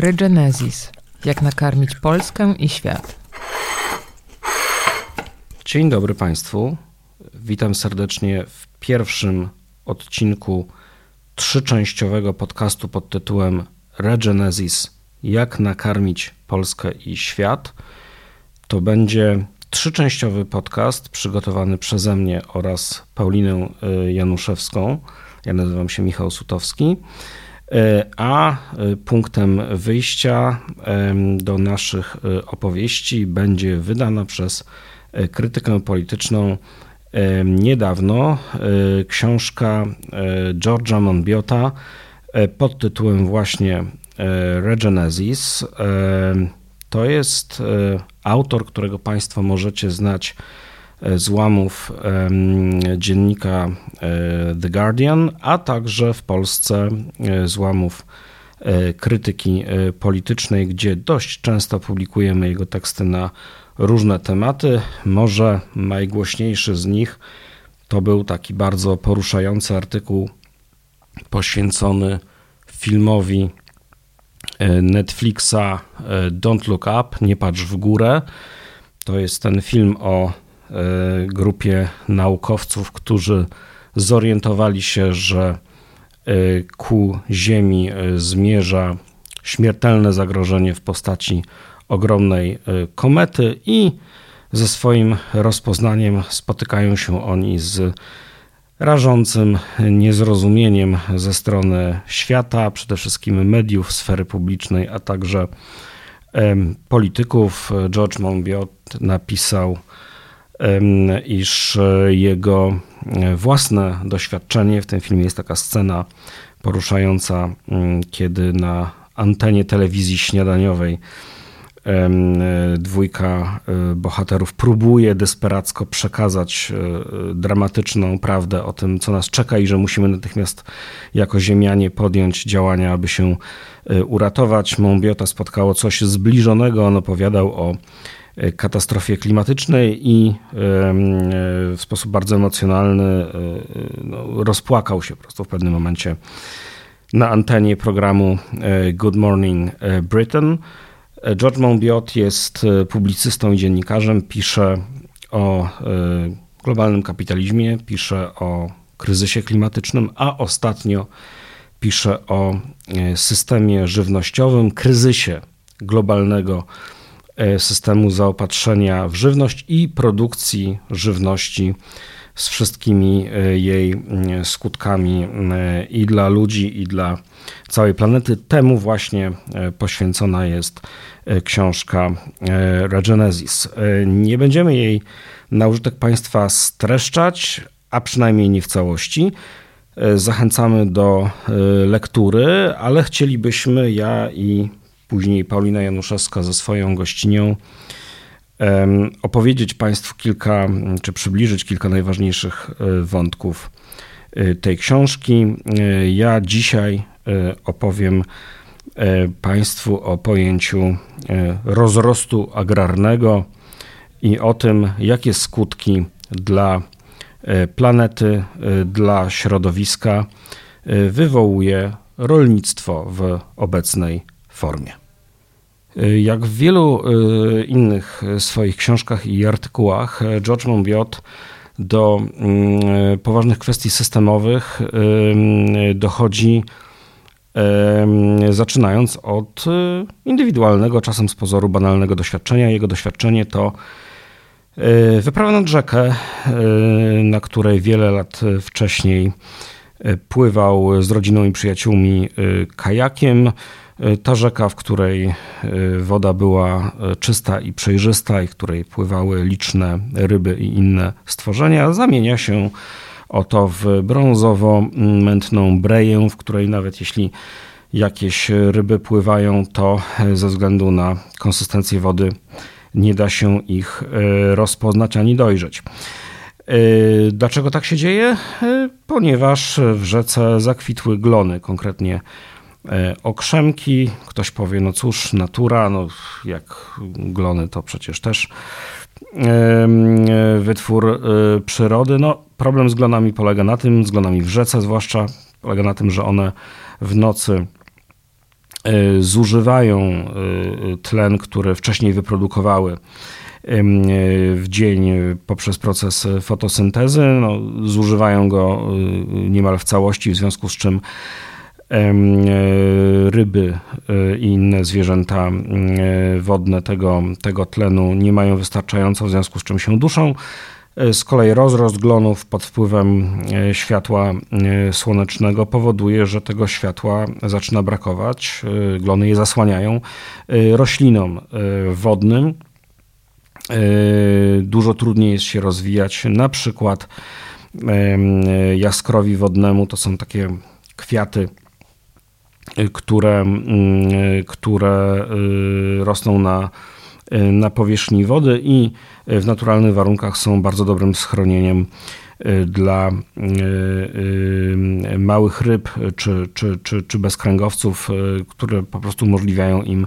Regenesis. Jak nakarmić Polskę i świat. Dzień dobry Państwu. Witam serdecznie w pierwszym odcinku trzyczęściowego podcastu pod tytułem Regenesis. Jak nakarmić Polskę i świat. To będzie trzyczęściowy podcast przygotowany przeze mnie oraz Paulinę y, Januszewską. Ja nazywam się Michał Sutowski. Y, a y, punktem wyjścia do naszych opowieści będzie wydana przez krytykę polityczną niedawno książka George'a Monbiota pod tytułem właśnie Regenesis. To jest autor, którego Państwo możecie znać e, z łamów dziennika e, The Guardian, a także w Polsce e, z łamów krytyki politycznej, gdzie dość często publikujemy jego teksty na różne tematy. Może najgłośniejszy z nich to był taki bardzo poruszający artykuł poświęcony filmowi Netflixa Don't Look Up, Nie patrz w górę. To jest ten film o grupie naukowców, którzy zorientowali się, że ku Ziemi zmierza śmiertelne zagrożenie w postaci ogromnej komety i ze swoim rozpoznaniem spotykają się oni z rażącym niezrozumieniem ze strony świata, przede wszystkim mediów, sfery publicznej, a także polityków. George Monbiot napisał, iż jego własne doświadczenie, w tym filmie jest taka scena poruszająca, kiedy na antenie telewizji śniadaniowej dwójka e, bohaterów próbuje desperacko przekazać e, dramatyczną prawdę o tym, co nas czeka i że musimy natychmiast jako ziemianie podjąć działania, aby się e, uratować. Monbiota spotkało coś zbliżonego. On opowiadał o katastrofie klimatycznej i w sposób bardzo emocjonalny no, rozpłakał się po prostu w pewnym momencie na antenie programu Good Morning Britain. George Monbiot jest e, publicystą i dziennikarzem, pisze o e, globalnym kapitalizmie, pisze o kryzysie klimatycznym, a ostatnio pisze o e, systemie żywnościowym, kryzysie globalnego systemu zaopatrzenia w żywność i produkcji żywności z wszystkimi jej skutkami i dla ludzi, i dla całej planety. Temu właśnie poświęcona jest E, książka e, Regenesis. E, nie będziemy jej na użytek Państwa streszczać, a przynajmniej nie w całości. Zachęcamy do lektury, ale chcielibyśmy, ja i później Paulina Januszewska ze swoją gościnią, opowiedzieć Państwu kilka, czy przybliżyć kilka najważniejszych wątków tej książki. Ja dzisiaj opowiem E, Państwu o pojęciu e, rozrostu agrarnego i o tym, jakie skutki dla e, planety, dla środowiska wywołuje rolnictwo w obecnej formie. Jak w wielu innych swoich książkach i artykułach, George Monbiot do mm, poważnych kwestii systemowych dochodzi zaczynając od y, indywidualnego, czasem z pozoru banalnego doświadczenia. Jego doświadczenie to y, wyprawa nad rzekę, y, na której wiele lat wcześniej pływał z rodziną i przyjaciółmi kajakiem. Ta rzeka, w której woda była czysta i przejrzysta i w której pływały liczne ryby i inne stworzenia, zamienia się oto w brązowo-mętną breję, w której nawet jeśli jakieś ryby pływają, to ze względu na konsystencję wody nie da się ich e, rozpoznać ani dojrzeć. E, dlaczego tak się dzieje? E, ponieważ w rzece zakwitły glony, konkretnie okrzemki. Ktoś powie, no cóż, natura, no jak glony to przecież też wytwór przyrody. No Problem z glonami polega na tym, z glonami w rzece zwłaszcza, polega na tym, że one w nocy zużywają tlen, który wcześniej wyprodukowały w dzień poprzez proces fotosyntezy. No, zużywają go niemal w całości, w związku z czym ryby i inne zwierzęta wodne tego, tego tlenu nie mają wystarczająco, w związku z czym się duszą. E, z kolei rozrost glonów pod wpływem e, światła e, słonecznego powoduje, że tego światła zaczyna brakować. Glony je zasłaniają roślinom wodnym. Dużo trudniej jest się rozwijać. Na przykład jaskrowi wodnemu to są takie kwiaty, które, które rosną na Y, na powierzchni wody i w naturalnych warunkach są bardzo dobrym schronieniem y, dla y, małych ryb czy, czy, czy, czy bezkręgowców, które po prostu umożliwiają im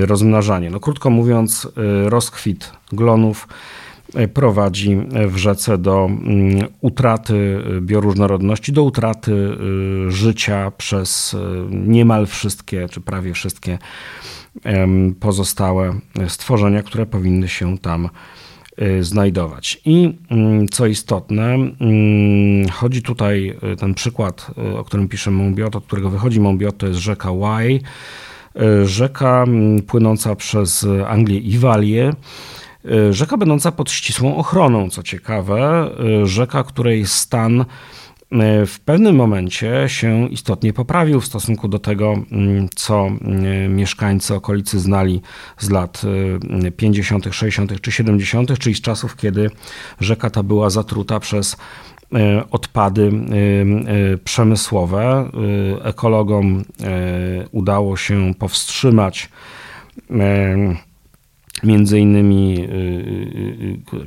rozmnażanie. No, krótko mówiąc, rozkwit glonów prowadzi w rzece do mm, utraty bioróżnorodności, do utraty życia przez niemal wszystkie, czy prawie wszystkie pozostałe stworzenia, które powinny się tam znajdować. I mm, co istotne, mm, chodzi tutaj ten przykład, o którym pisze Monbiot, od którego wychodzi Monbiot, to jest rzeka Wye, rzeka płynąca przez Anglię i Walię. Rzeka będąca pod ścisłą ochroną, co ciekawe, rzeka, której stan E, w pewnym momencie się istotnie poprawił w stosunku do tego, mm, co mm, mieszkańcy okolicy znali z lat 50., e, 60. czy 70., czyli z czasów, kiedy rzeka ta była zatruta przez e, odpady przemysłowe. Ekologom udało się powstrzymać między innymi y,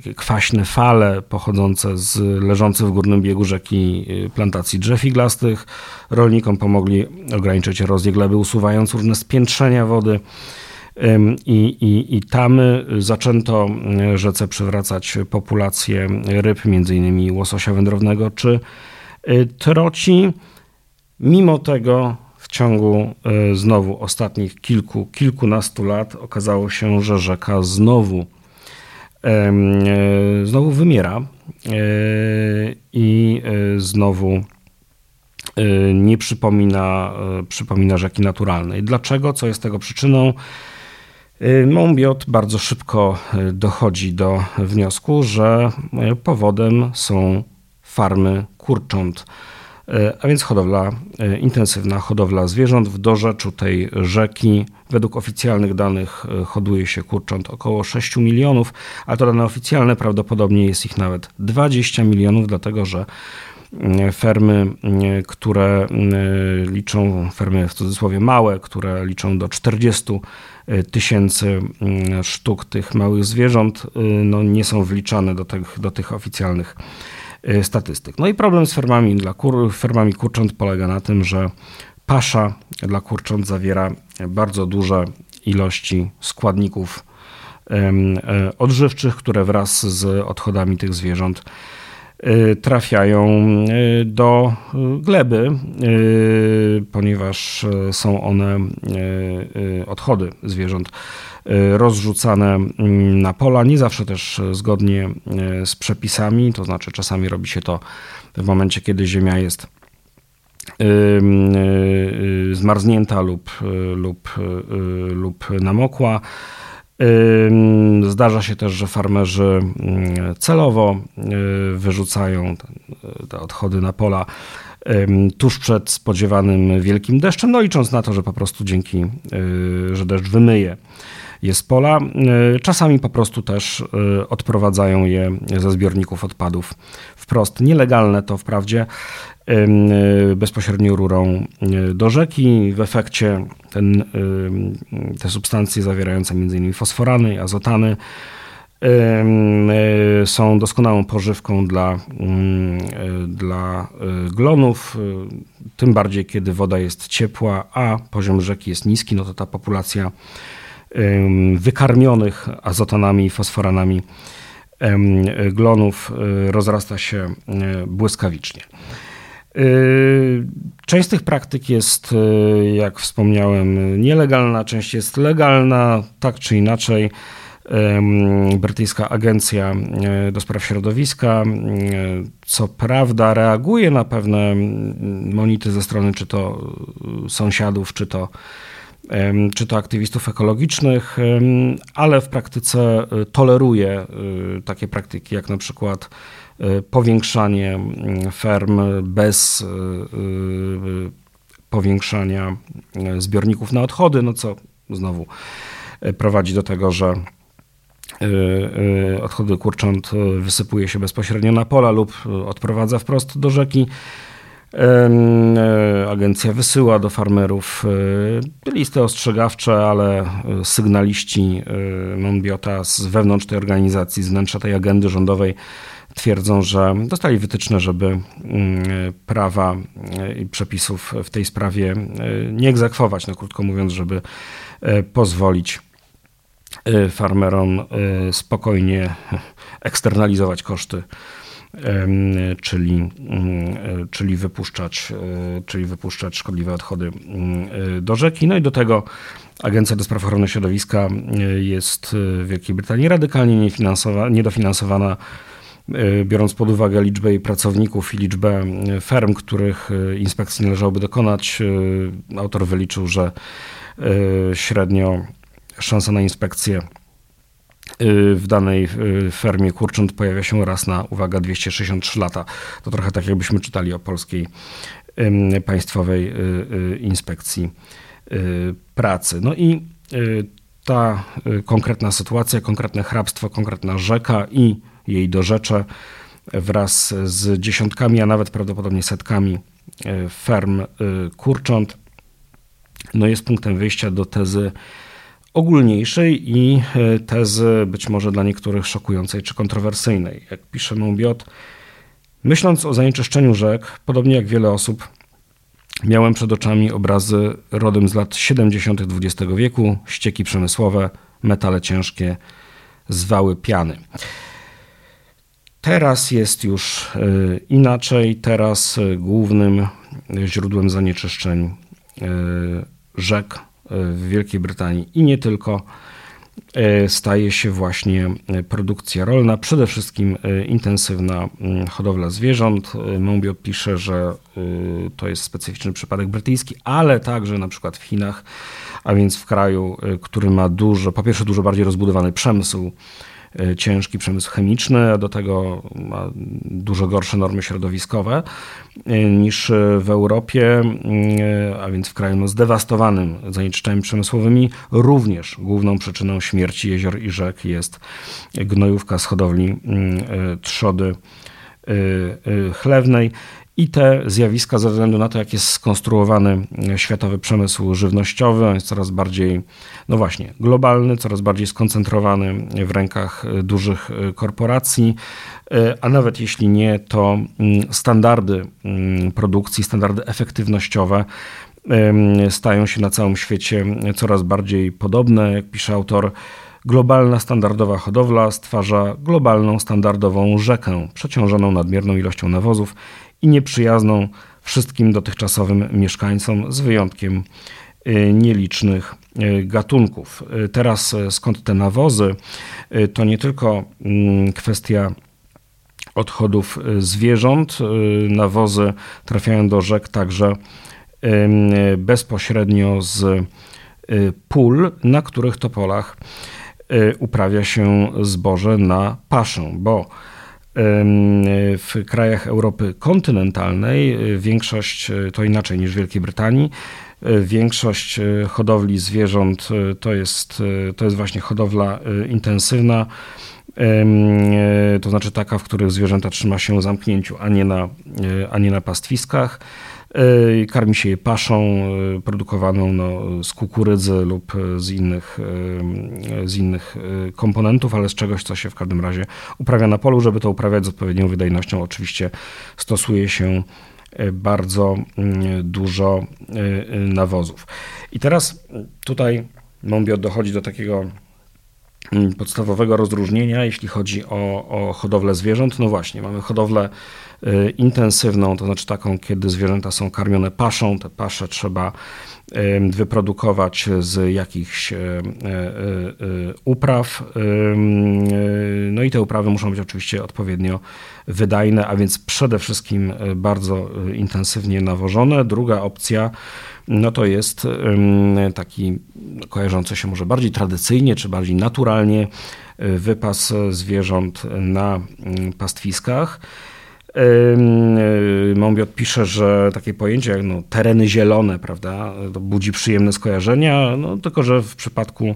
y, y, kwaśne fale pochodzące z leżących w górnym biegu rzeki plantacji drzew iglastych. Rolnikom pomogli ograniczyć erozję gleby, usuwając różne spiętrzenia wody. I, i, I tamy zaczęto rzece przywracać populację ryb, innymi łososia wędrownego czy troci. Mimo tego ciągu e, znowu ostatnich kilku, kilkunastu lat okazało się, że rzeka znowu e, znowu wymiera e, i znowu nie przypomina, przypomina rzeki naturalnej. Dlaczego? Co jest tego przyczyną? Mombiot bardzo szybko dochodzi do wniosku, że powodem są farmy kurcząt a więc hodowla, e, intensywna hodowla zwierząt w dorzeczu tej rzeki. Według oficjalnych danych e, hoduje się kurcząt około 6 milionów, a to dane oficjalne prawdopodobnie jest ich nawet 20 milionów, dlatego że mm, fermy, mm, które mm, liczą, fermy w cudzysłowie małe, które liczą do 40 tysięcy sztuk tych małych zwierząt, no nie są wliczane do tych, do tych oficjalnych statystyk. No i problem z fermami dla kur, fermami kurcząt polega na tym, że pasza dla kurcząt zawiera bardzo duże ilości składników e, odżywczych, które wraz z odchodami tych zwierząt y, trafiają y, do gleby, ponieważ są one odchody zwierząt Y, rozrzucane mm, na pola, nie zawsze też zgodnie y, z przepisami, to znaczy czasami robi się to w momencie, kiedy ziemia jest y, zmarznięta lub, lub, lub namokła. Zdarza się też, że farmerzy celowo wyrzucają te odchody na pola tuż przed spodziewanym wielkim deszczem, no licząc na to, że po prostu dzięki, że deszcz wymyje je z pola. E, czasami po prostu też e, odprowadzają je ze zbiorników odpadów wprost. Nielegalne to wprawdzie e, bezpośrednio rurą do rzeki. W efekcie ten, te substancje zawierające m.in. fosforany, azotany są doskonałą pożywką dla, mm, dla glonów, tym bardziej kiedy woda jest ciepła, a poziom rzeki jest niski, no to ta populacja wykarmionych azotanami i fosforanami glonów y, rozrasta się y, błyskawicznie. Y, Część z tych praktyk jest, jak wspomniałem, nielegalna, część jest legalna, tak czy inaczej brytyjska agencja e, do spraw środowiska. E, co prawda reaguje na pewne monity ze strony czy to sąsiadów, czy to, czy to aktywistów ekologicznych, ale w praktyce e, toleruje takie praktyki jak na przykład powiększanie ferm bez powiększania zbiorników na odchody, no co znowu prowadzi do tego, że Y, y, odchody kurcząt y, wysypuje się bezpośrednio na pola lub odprowadza wprost do rzeki. Agencja wysyła do farmerów listy ostrzegawcze, ale sygnaliści Monbiota z wewnątrz tej organizacji, z wnętrza tej agendy rządowej twierdzą, że dostali wytyczne, żeby prawa i przepisów w tej sprawie nie egzekwować, no krótko mówiąc, żeby pozwolić Y, farmerom y, spokojnie eksternalizować koszty, czyli, y, czyli, wypuszczać, czyli wypuszczać szkodliwe odchody do rzeki. No i do tego Agencja do Spraw Ochrony Środowiska jest w Wielkiej Brytanii radykalnie niedofinansowana, biorąc pod uwagę liczbę jej pracowników i liczbę ferm, których inspekcji należałoby dokonać. Autor wyliczył, że średnio szansa na inspekcję w danej y, fermie kurcząt pojawia się raz na, uwaga, 263 lata. To trochę tak, jakbyśmy czytali o polskiej Państwowej y, Inspekcji Pracy. No i ta konkretna sytuacja, konkretne hrabstwo, konkretna rzeka i jej dorzecze wraz z dziesiątkami, a nawet prawdopodobnie setkami ferm kurcząt, no jest punktem wyjścia do tezy ogólniejszej i e, tezy być może dla niektórych szokującej czy kontrowersyjnej. Jak pisze Mąbiot, myśląc o zanieczyszczeniu rzek, podobnie jak wiele osób, miałem przed oczami obrazy rodem z lat 70. XX wieku, ścieki przemysłowe, metale ciężkie, zwały piany. Teraz jest już e, inaczej. Teraz e, głównym źródłem zanieczyszczeń rzek w Wielkiej Brytanii i nie tylko e, staje się właśnie e, produkcja rolna, przede wszystkim e, intensywna mm, hodowla zwierząt. Monbiot pisze, że to jest specyficzny przypadek brytyjski, ale także na przykład w Chinach, a więc w kraju, który ma dużo, po pierwsze dużo bardziej rozbudowany przemysł, ciężki przemysł chemiczny, a do tego ma dużo gorsze normy środowiskowe e, niż w Europie, e, a więc w kraju no, zdewastowanym zanieczyszczeniami przemysłowymi. Również główną przyczyną śmierci jezior i rzek jest gnojówka z hodowli trzody chlewnej. I te zjawiska, ze względu na to, jak jest skonstruowany światowy przemysł żywnościowy, on jest coraz bardziej, no właśnie, globalny, coraz bardziej skoncentrowany w rękach dużych korporacji, a nawet jeśli nie, to mm, standardy mm, produkcji, standardy efektywnościowe stają się na całym świecie coraz bardziej podobne. Jak pisze autor, globalna standardowa hodowla stwarza globalną standardową rzekę przeciążoną nadmierną ilością nawozów i nieprzyjazną wszystkim dotychczasowym mieszkańcom, z wyjątkiem y, nielicznych y, gatunków. Y, teraz skąd te nawozy? To nie tylko mm, kwestia odchodów zwierząt. Nawozy trafiają do rzek także bezpośrednio z pól, na których to polach uprawia się zboże na paszę, bo w krajach Europy kontynentalnej y, większość, y, to inaczej niż w Wielkiej Brytanii, y, większość hodowli zwierząt to jest, to jest właśnie hodowla intensywna, to znaczy taka, w których zwierzęta trzyma się w zamknięciu, a nie na, a nie na pastwiskach. E, karmi się je paszą e, produkowaną no, z kukurydzy lub z innych, e, z innych komponentów, ale z czegoś, co się w każdym razie uprawia na polu. Żeby to uprawiać z odpowiednią wydajnością, oczywiście stosuje się bardzo mm, dużo nawozów. I teraz tutaj Monbiot dochodzi do takiego podstawowego rozróżnienia, jeśli chodzi o, o hodowlę zwierząt. No właśnie, mamy hodowlę intensywną, to znaczy taką, kiedy zwierzęta są karmione paszą. Te pasze trzeba wyprodukować z jakichś upraw. No i te uprawy muszą być oczywiście odpowiednio wydajne, a więc przede wszystkim bardzo intensywnie nawożone. Druga opcja no to jest taki kojarzący się może bardziej tradycyjnie czy bardziej naturalnie wypas zwierząt na pastwiskach. Y, Mombiot pisze, że takie pojęcie jak no, tereny zielone, prawda, to budzi przyjemne skojarzenia, no, tylko że w przypadku,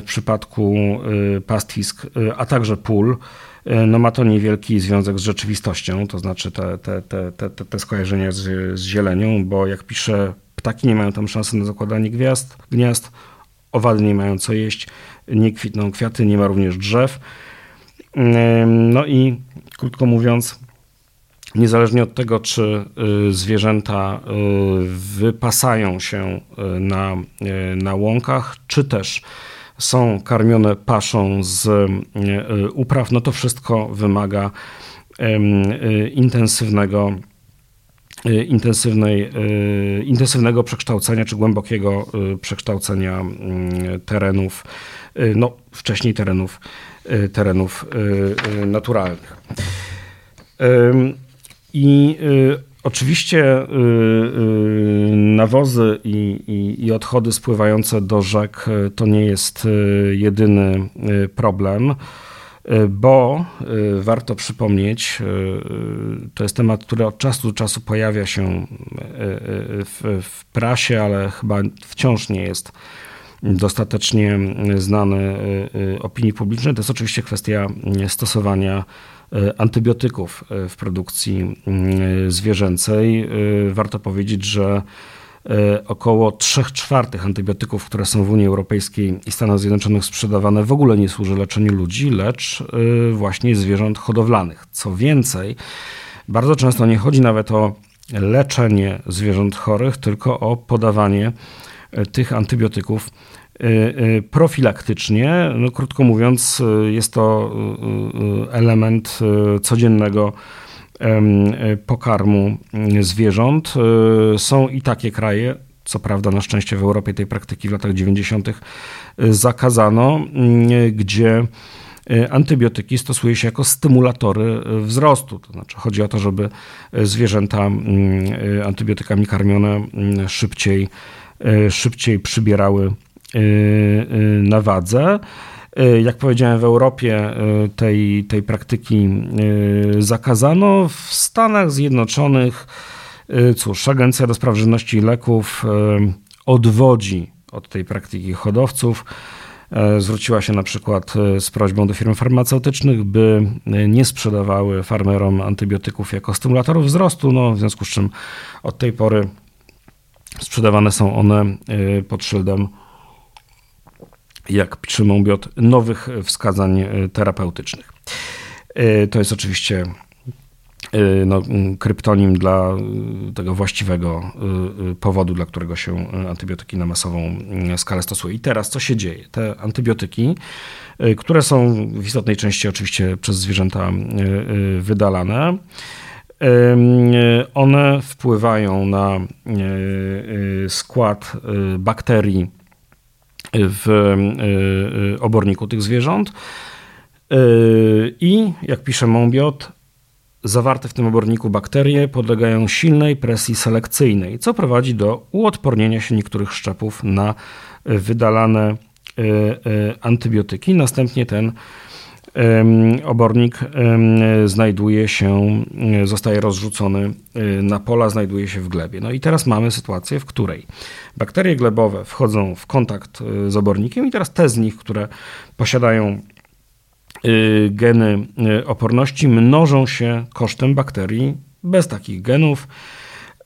w przypadku y, pastwisk, a także pól, no ma to niewielki związek z rzeczywistością, to znaczy te, te, te, te, te skojarzenia z, z zielenią, bo jak pisze, ptaki nie mają tam szansy na zakładanie gwiazd, gniazd, owady nie mają co jeść, nie kwitną kwiaty, nie ma również drzew. No i krótko mówiąc, niezależnie od tego, czy y, zwierzęta y, wypasają się y, na, na łąkach, czy też są karmione paszą z upraw, no to wszystko wymaga intensywnego intensywnej, intensywnego przekształcenia czy głębokiego przekształcenia mm, terenów, no wcześniej terenów, terenów naturalnych. I Oczywiście y, y, nawozy i, i, i, odchody spływające do rzek y, to nie jest jedyny problem, bo warto przypomnieć, to jest temat, który od czasu do czasu pojawia się w, w prasie, ale chyba wciąż nie jest dostatecznie znany opinii publicznej. To jest oczywiście kwestia stosowania E, antybiotyków w produkcji zwierzęcej. Warto powiedzieć, że około 3 czwartych antybiotyków, które są w Unii Europejskiej i Stanach Zjednoczonych sprzedawane, w ogóle nie służy leczeniu ludzi, lecz właśnie zwierząt hodowlanych. Co więcej, bardzo często nie chodzi nawet o leczenie zwierząt chorych, tylko o podawanie tych antybiotyków Y, y, profilaktycznie. No, krótko mówiąc, jest to element codziennego pokarmu zwierząt. Są i takie kraje, co prawda na szczęście w Europie tej praktyki w latach 90. zakazano, gdzie antybiotyki stosuje się jako stymulatory wzrostu. To znaczy chodzi o to, żeby zwierzęta antybiotykami karmione szybciej, szybciej przybierały Y, y, na wadze. Jak powiedziałem, w Europie tej, tej praktyki zakazano. W Stanach Zjednoczonych, cóż, Agencja do Spraw Żywności i Leków odwodzi od tej praktyki hodowców. Zwróciła się na przykład z prośbą do firm farmaceutycznych, by nie sprzedawały farmerom antybiotyków jako stymulatorów wzrostu, no, w związku z czym od tej pory sprzedawane są one pod szyldem jak pisze Mąbiot, nowych wskazań e, terapeutycznych. E, to jest oczywiście e, no, kryptonim dla tego właściwego powodu, dla którego się antybiotyki na masową skalę stosuje. I teraz co się dzieje? Te antybiotyki, które są w istotnej części oczywiście przez zwierzęta wydalane, one wpływają na skład bakterii w e, e, oborniku tych zwierząt. E, I jak pisze Monbiot, zawarte w tym oborniku bakterie podlegają silnej presji selekcyjnej, co prowadzi do uodpornienia się niektórych szczepów na wydalane antybiotyki. Następnie ten obornik znajduje się, zostaje rozrzucony na pola, znajduje się w glebie. No i teraz mamy sytuację, w której bakterie glebowe wchodzą w kontakt e, z obornikiem i teraz te z nich, które posiadają e, geny e, oporności, mnożą się kosztem bakterii bez takich genów.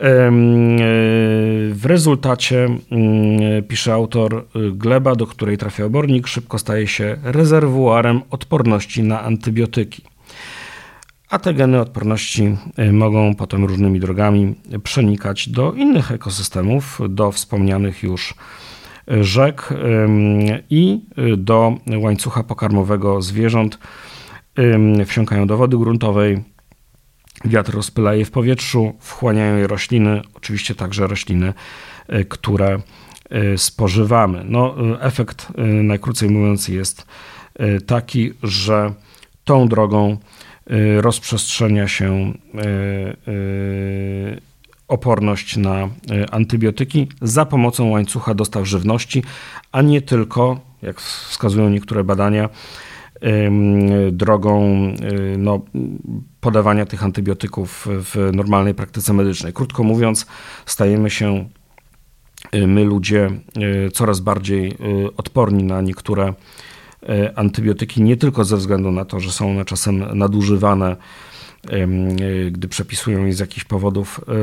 W rezultacie, mm, pisze autor, gleba, do której trafia obornik, szybko staje się rezerwuarem odporności na antybiotyki. A te geny odporności y, mogą potem różnymi drogami przenikać do innych ekosystemów, do wspomnianych już rzek i do łańcucha pokarmowego zwierząt. Wsiąkają do wody gruntowej, Wiatr rozpyla je w powietrzu, wchłaniają je rośliny, oczywiście także rośliny, które spożywamy. No, efekt, najkrócej mówiąc, jest taki, że tą drogą rozprzestrzenia się oporność na antybiotyki za pomocą łańcucha dostaw żywności, a nie tylko, jak wskazują niektóre badania, drogą no, podawania tych antybiotyków w normalnej praktyce medycznej. Krótko mówiąc, stajemy się my ludzie coraz bardziej odporni na niektóre antybiotyki, nie tylko ze względu na to, że są one czasem nadużywane gdy przepisują je z jakichś powodów e, e,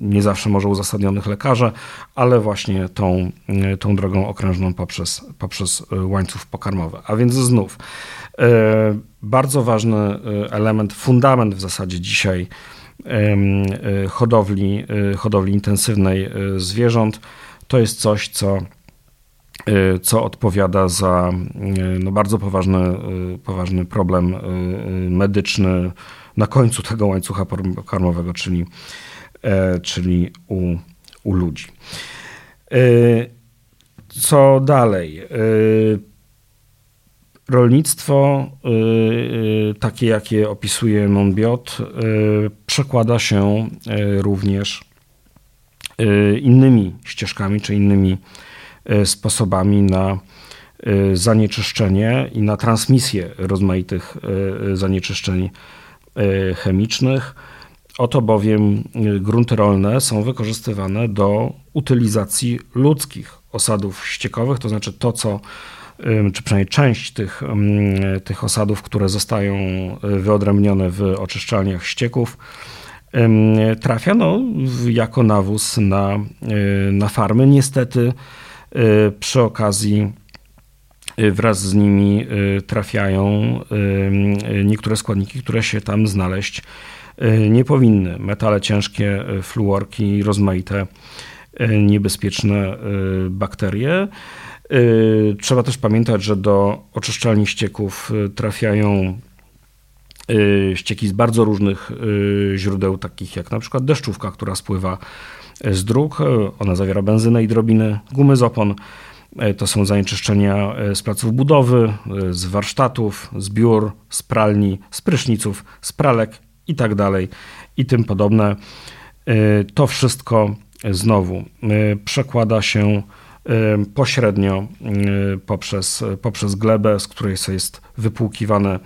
nie zawsze może uzasadnionych lekarze, ale właśnie tą, e, tą drogą okrężną poprzez, poprzez łańcuch pokarmowy. A więc znów bardzo ważny element, fundament w zasadzie dzisiaj hodowli, hodowli intensywnej zwierząt to jest coś, co co odpowiada za y, no, bardzo poważny, y, poważny problem medyczny na końcu tego łańcucha karmowego, czyli, e, czyli u, u ludzi. Co dalej? Rolnictwo, takie jakie opisuje Monbiot, przekłada się również innymi ścieżkami czy innymi sposobami na e, zanieczyszczenie i na transmisję rozmaitych e, zanieczyszczeń chemicznych. Oto bowiem grunty rolne są wykorzystywane do utylizacji ludzkich osadów ściekowych, to znaczy to, co, czy przynajmniej część tych, tych osadów, które zostają wyodrębnione w oczyszczalniach ścieków, trafia no, jako nawóz na, na farmy. Niestety przy okazji y, wraz z nimi y, trafiają niektóre składniki, które się tam znaleźć nie powinny. Metale ciężkie, fluorki, rozmaite niebezpieczne bakterie. Trzeba też pamiętać, że do oczyszczalni ścieków trafiają ścieki z bardzo różnych źródeł, takich jak na przykład deszczówka, która spływa z dróg. Ona zawiera benzynę i drobiny, gumy z opon. To są zanieczyszczenia z placów budowy, z warsztatów, z biur, z pralni, z pryszniców, z pralek i tak dalej i tym podobne. To wszystko znowu przekłada się pośrednio poprzez, poprzez glebę, z której jest wypłukiwane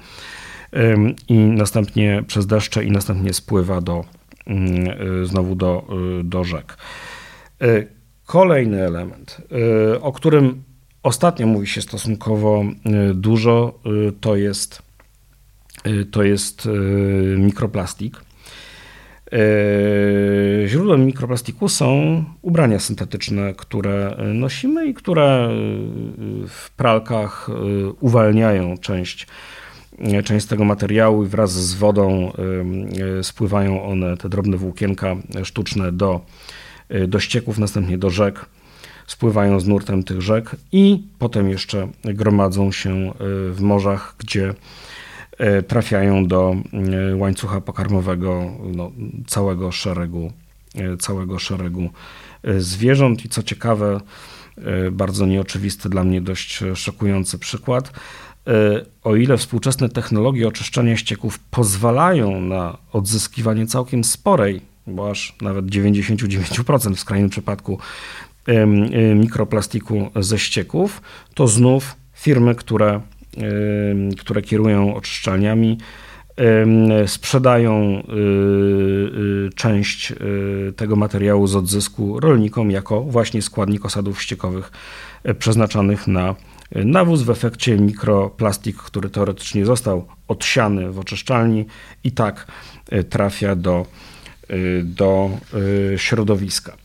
i następnie przez deszcze i następnie spływa do znowu do, y, do rzek. Y, kolejny element, o którym ostatnio mówi się stosunkowo dużo, to jest, to jest mikroplastik. Źródłem mikroplastiku są ubrania syntetyczne, które nosimy i które w pralkach uwalniają część część z tego materiału i wraz z wodą e, spływają one, te drobne włókienka sztuczne do, e, do ścieków, następnie do rzek, spływają z nurtem tych rzek i potem jeszcze gromadzą się e, w morzach, gdzie trafiają do łańcucha pokarmowego no, całego szeregu całego szeregu zwierząt. I co ciekawe, bardzo nieoczywisty dla mnie dość szokujący przykład, o ile współczesne technologie oczyszczania ścieków pozwalają na odzyskiwanie całkiem sporej, bo aż nawet 99% w skrajnym przypadku mikroplastiku ze ścieków, to znów firmy, które, które kierują oczyszczalniami, sprzedają y, część tego materiału z odzysku rolnikom jako właśnie składnik osadów ściekowych e, przeznaczonych na nawóz, w efekcie mikroplastik, który teoretycznie został odsiany w oczyszczalni i tak e, trafia do, e, do e, środowiska.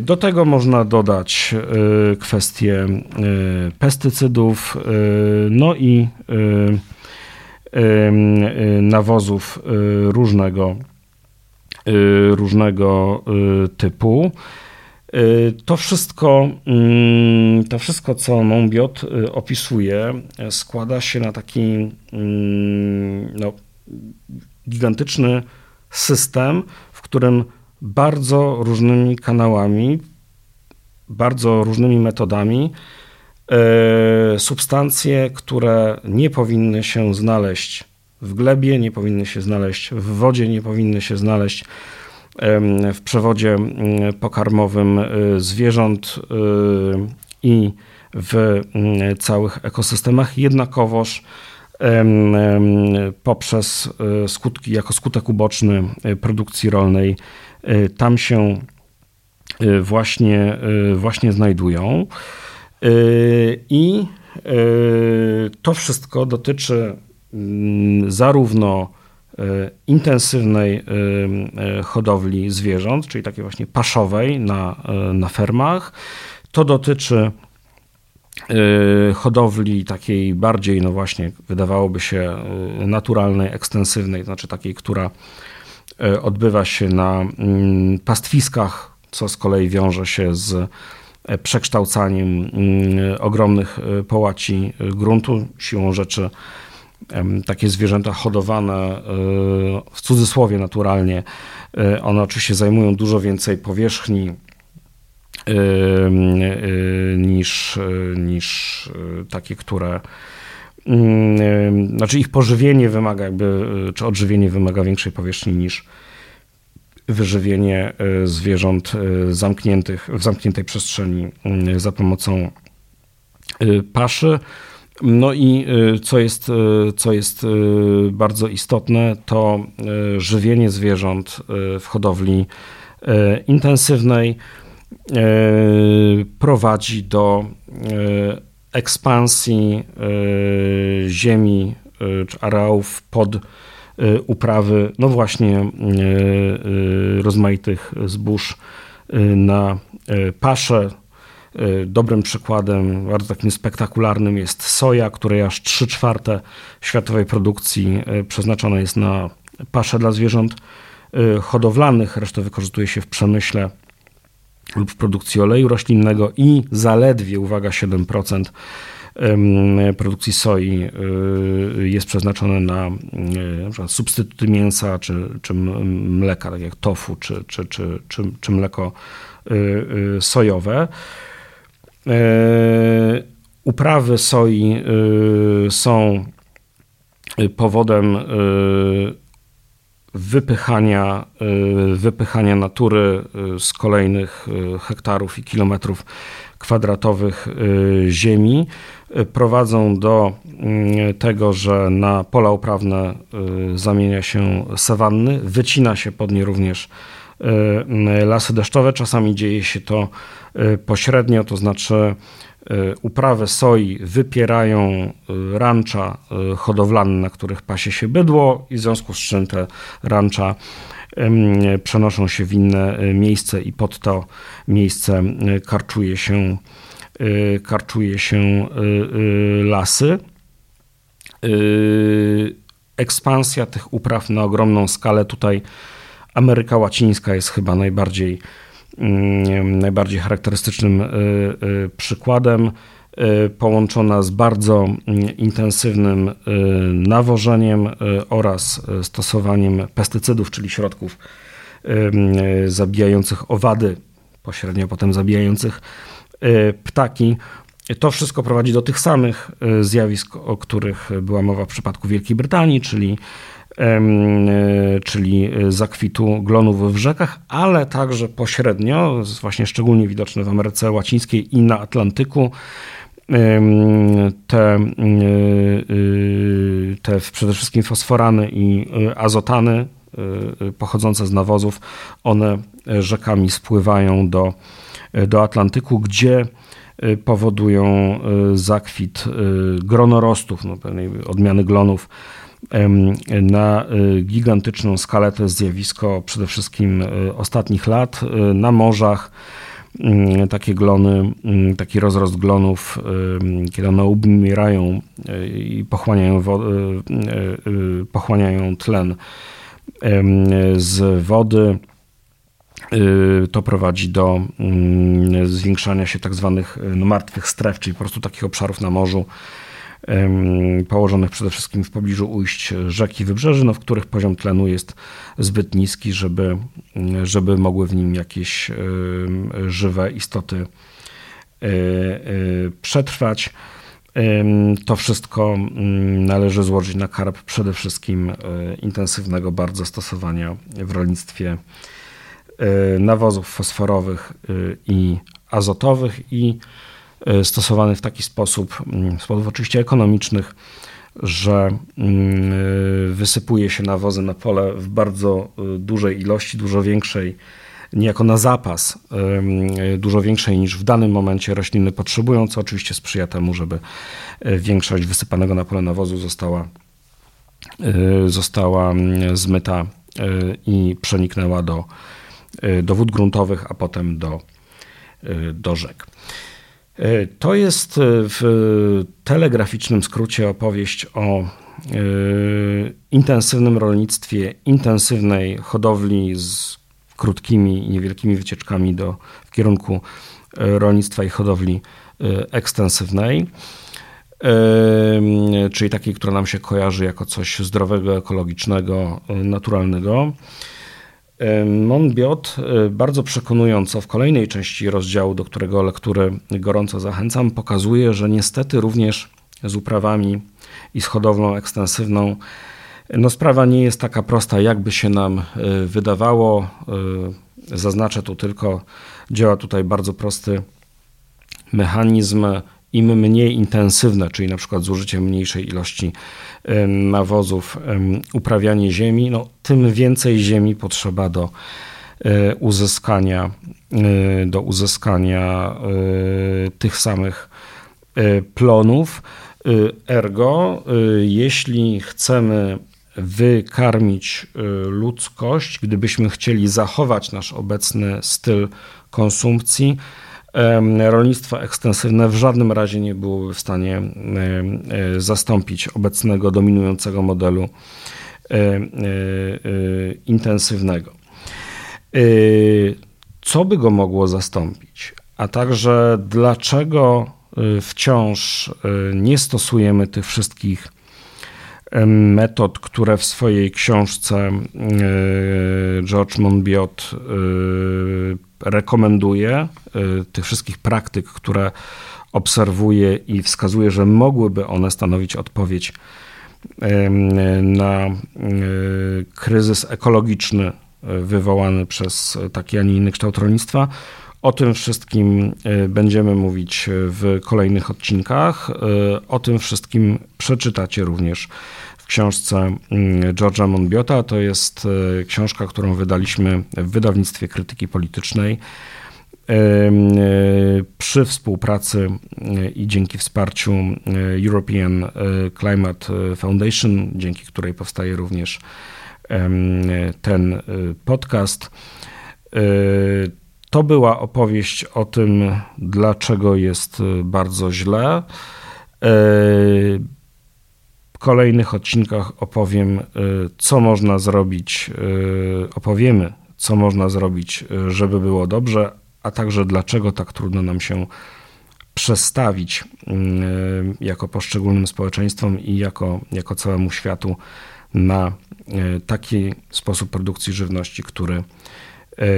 Do tego można dodać kwestie pestycydów, no i nawozów różnego, różnego typu. Y, to wszystko, mm, to wszystko, co Monbiot y, opisuje, składa się na taki mm, no, gigantyczny system, w którym bardzo różnymi kanałami, bardzo różnymi metodami e, substancje, które nie powinny się znaleźć w glebie, nie powinny się znaleźć w wodzie, nie powinny się znaleźć w przewodzie mm, pokarmowym e, zwierząt e, i w mm, całych ekosystemach, jednakowoż poprzez skutki, jako skutek uboczny produkcji rolnej Y, tam się y, właśnie, y, właśnie znajdują. I to wszystko dotyczy mm, zarówno intensywnej hodowli zwierząt, czyli takiej właśnie paszowej na, na fermach. To dotyczy hodowli takiej bardziej, no właśnie, wydawałoby się naturalnej, ekstensywnej, znaczy takiej, która E, odbywa się na mm, pastwiskach, co z kolei wiąże się z e, przekształcaniem mm, ogromnych e, połaci gruntu. Siłą rzeczy takie zwierzęta hodowane w cudzysłowie naturalnie, one oczywiście zajmują dużo więcej powierzchni niż, niż takie, które Mm, znaczy ich pożywienie wymaga jakby, czy odżywienie wymaga większej powierzchni niż wyżywienie zwierząt zamkniętych, w zamkniętej przestrzeni za pomocą paszy. No i co jest, co jest bardzo istotne, to żywienie zwierząt w hodowli intensywnej prowadzi do ekspansji ziemi czy areałów pod uprawy, no właśnie rozmaitych zbóż na pasze. Dobrym przykładem, bardzo takim spektakularnym jest soja, której aż 3 czwarte światowej produkcji przeznaczona jest na pasze dla zwierząt hodowlanych, resztę wykorzystuje się w przemyśle lub w produkcji oleju roślinnego i zaledwie, uwaga, 7% produkcji soi y, jest przeznaczone na, y, na substytuty mięsa czy, czy mleka, tak jak tofu czy, czy, czy, czy, czy mleko y, sojowe. E, uprawy soi są powodem wypychania, wypychania natury z kolejnych hektarów i kilometrów kwadratowych ziemi. Prowadzą do tego, że na pola uprawne zamienia się sawanny, wycina się pod nie również lasy deszczowe. Czasami dzieje się to pośrednio, to znaczy E, uprawy soi wypierają e, rancza e, hodowlane, na których pasie się bydło i w związku z czym te rancza przenoszą się w inne miejsce i pod to miejsce karczuje się, karczuje się lasy. Ekspansja tych upraw na ogromną skalę tutaj Ameryka Łacińska jest chyba najbardziej Mm, najbardziej charakterystycznym y, y, przykładem, y, połączona z bardzo mm, intensywnym nawożeniem oraz stosowaniem pestycydów, czyli środków zabijających owady, pośrednio potem zabijających ptaki. To wszystko prowadzi do tych samych zjawisk, o których była mowa w przypadku Wielkiej Brytanii, czyli czyli zakwitu glonów w rzekach, ale także pośrednio, właśnie szczególnie widoczne w Ameryce Łacińskiej i na Atlantyku, te, e, te przede wszystkim fosforany i e, azotany pochodzące z nawozów, one rzekami spływają do, do Atlantyku, gdzie powodują zakwit gronorostów, no, odmiany glonów na y, gigantyczną skalę. To jest zjawisko przede wszystkim y, ostatnich lat y, na morzach. Takie glony, taki rozrost glonów, kiedy one umierają i pochłaniają, pochłaniają tlen z wody, to prowadzi do zwiększania się tak zwanych martwych stref, czyli po prostu takich obszarów na morzu, położonych przede wszystkim w pobliżu ujść rzeki Wybrzeży, no, w których poziom tlenu jest zbyt niski, żeby, żeby mogły w nim jakieś żywe istoty e, e, przetrwać. To wszystko mm, należy złożyć na karb przede wszystkim e, intensywnego bardzo stosowania w rolnictwie nawozów fosforowych i azotowych i stosowany w taki sposób, mm, z powodów oczywiście ekonomicznych, że mm, e, wysypuje się nawozy na pole w bardzo e, dużej ilości, dużo większej, niejako na zapas, dużo większej niż w danym momencie rośliny potrzebują, co oczywiście sprzyja temu, żeby większość wysypanego na pole nawozu została, została zmyta i przeniknęła do, do wód gruntowych, a potem do, do rzek. E, to jest e, w telegraficznym skrócie opowieść o e, intensywnym rolnictwie, intensywnej hodowli z krótkimi niewielkimi wycieczkami do, w kierunku rolnictwa i hodowli ekstensywnej, czyli takiej, która nam się kojarzy jako coś zdrowego, ekologicznego, naturalnego. Monbiot e, bardzo przekonująco w kolejnej części rozdziału, do którego lektury gorąco zachęcam, pokazuje, że niestety również z uprawami i z hodowlą ekstensywną no sprawa nie jest taka prosta, jakby się nam e, wydawało. E, zaznaczę tu tylko, działa tutaj bardzo prosty mechanizm im mniej intensywne, czyli na przykład zużycie mniejszej ilości nawozów, uprawianie ziemi, no, tym więcej ziemi potrzeba do e, uzyskania, e, do uzyskania e, tych samych plonów. Ergo, jeśli chcemy wykarmić ludzkość, gdybyśmy chcieli zachować nasz obecny styl konsumpcji, rolnictwo ekstensywne w żadnym razie nie byłoby w stanie e, zastąpić obecnego dominującego modelu e, e, intensywnego. Co by go mogło zastąpić? A także dlaczego wciąż nie stosujemy tych wszystkich metod, które w swojej książce George Monbiot rekomenduje, y, tych wszystkich praktyk, które obserwuje i wskazuje, że mogłyby one stanowić odpowiedź na y, kryzys ekologiczny y, wywołany przez taki, a nie inny kształt rolnictwa. O tym wszystkim będziemy mówić w kolejnych odcinkach. O tym wszystkim przeczytacie również książce mm, George'a Monbiota. To jest e, książka, którą wydaliśmy w wydawnictwie krytyki politycznej e, przy współpracy e, i dzięki wsparciu European Climate Foundation, dzięki której powstaje również ten podcast. To była opowieść o tym, dlaczego jest bardzo źle kolejnych odcinkach opowiem, y, co można zrobić, y, opowiemy, co można zrobić, y, żeby było dobrze, a także dlaczego tak trudno nam się przestawić jako poszczególnym społeczeństwom i jako, jako całemu światu na taki sposób produkcji żywności, który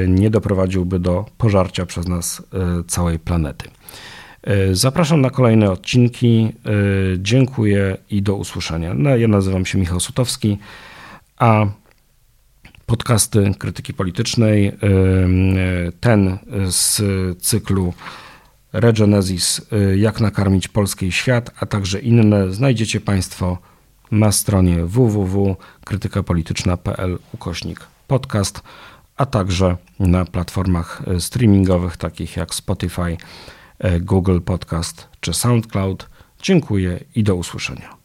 nie doprowadziłby do pożarcia przez nas całej planety. E, zapraszam na kolejne odcinki. E, dziękuję i do usłyszenia. No, ja nazywam się Michał Sutowski, a podcasty krytyki politycznej, e, ten z cyklu Regenesis Jak nakarmić polski świat, a także inne znajdziecie Państwo na stronie www.krytykapolityczna.pl ukośnik podcast, a także na platformach streamingowych takich jak Spotify, Google Podcast czy SoundCloud. Dziękuję i do usłyszenia.